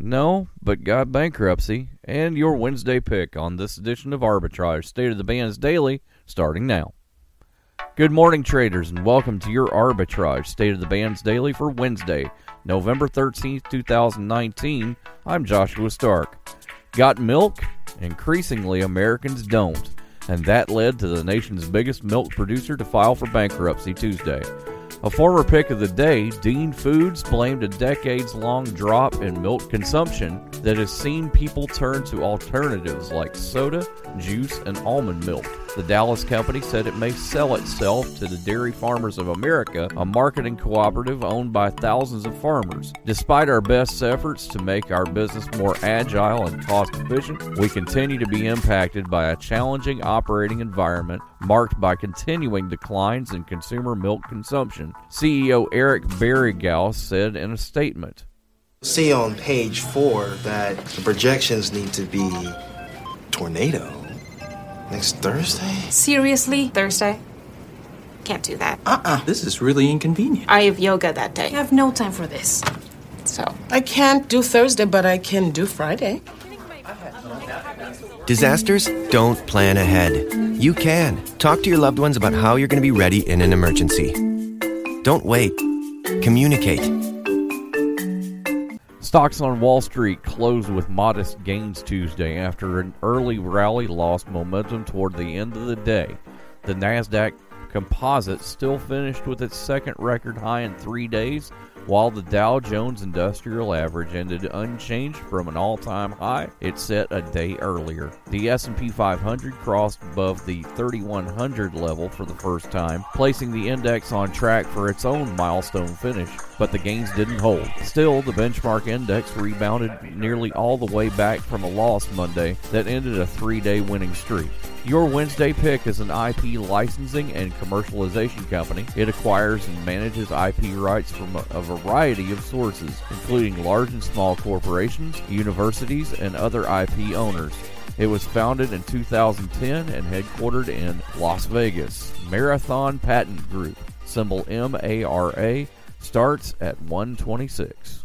No, but got bankruptcy. And your Wednesday pick on this edition of Arbitrage State of the Bands Daily, starting now. Good morning, traders, and welcome to your Arbitrage State of the Bands Daily for Wednesday, November 13th, 2019. I'm Joshua Stark. Got milk? Increasingly, Americans don't, and that led to the nation's biggest milk producer to file for bankruptcy Tuesday. A former pick of the day, Dean Foods blamed a decades long drop in milk consumption that has seen people turn to alternatives like soda, juice, and almond milk. The Dallas company said it may sell itself to the Dairy Farmers of America, a marketing cooperative owned by thousands of farmers. Despite our best efforts to make our business more agile and cost efficient, we continue to be impacted by a challenging operating environment marked by continuing declines in consumer milk consumption, CEO Eric Beringause said in a statement. See on page four that the projections need to be tornado next Thursday. Seriously? Thursday? Can't do that. Uh-uh. This is really inconvenient. I have yoga that day. I have no time for this. So, I can't do Thursday, but I can do Friday. Disasters don't plan ahead. You can. Talk to your loved ones about how you're going to be ready in an emergency. Don't wait. Communicate. Stocks on Wall Street closed with modest gains Tuesday after an early rally lost momentum toward the end of the day. The Nasdaq Composite still finished with its second record high in 3 days, while the Dow Jones Industrial Average ended unchanged from an all-time high it set a day earlier. The S&P 500 crossed above the 3100 level for the first time, placing the index on track for its own milestone finish, but the gains didn't hold. Still, the benchmark index rebounded nearly all the way back from a loss Monday that ended a 3-day winning streak. Your Wednesday pick is an IP licensing and commercialization company. It acquires and manages IP rights from a, a variety of sources, including large and small corporations, universities, and other IP owners. It was founded in 2010 and headquartered in Las Vegas. Marathon Patent Group, symbol MARA, starts at 126.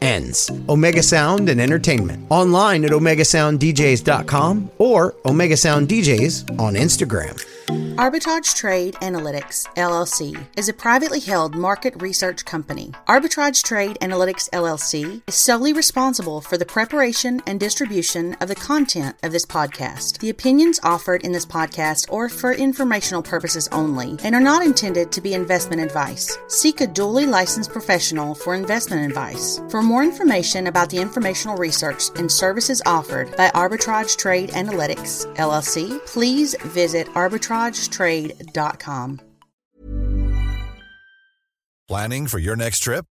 ends. Omega Sound and Entertainment. Online at OmegaSoundDJs.com or Omega Sound DJs on Instagram. Arbitrage Trade Analytics LLC is a privately held market research company. Arbitrage Trade Analytics LLC is solely responsible for the preparation and distribution of the content of this podcast. The opinions offered in this podcast are for informational purposes only and are not intended to be investment advice. Seek a duly licensed professional for investment advice. For more information about the informational research and services offered by Arbitrage Trade Analytics LLC, please visit arbitragetrade.com. Planning for your next trip?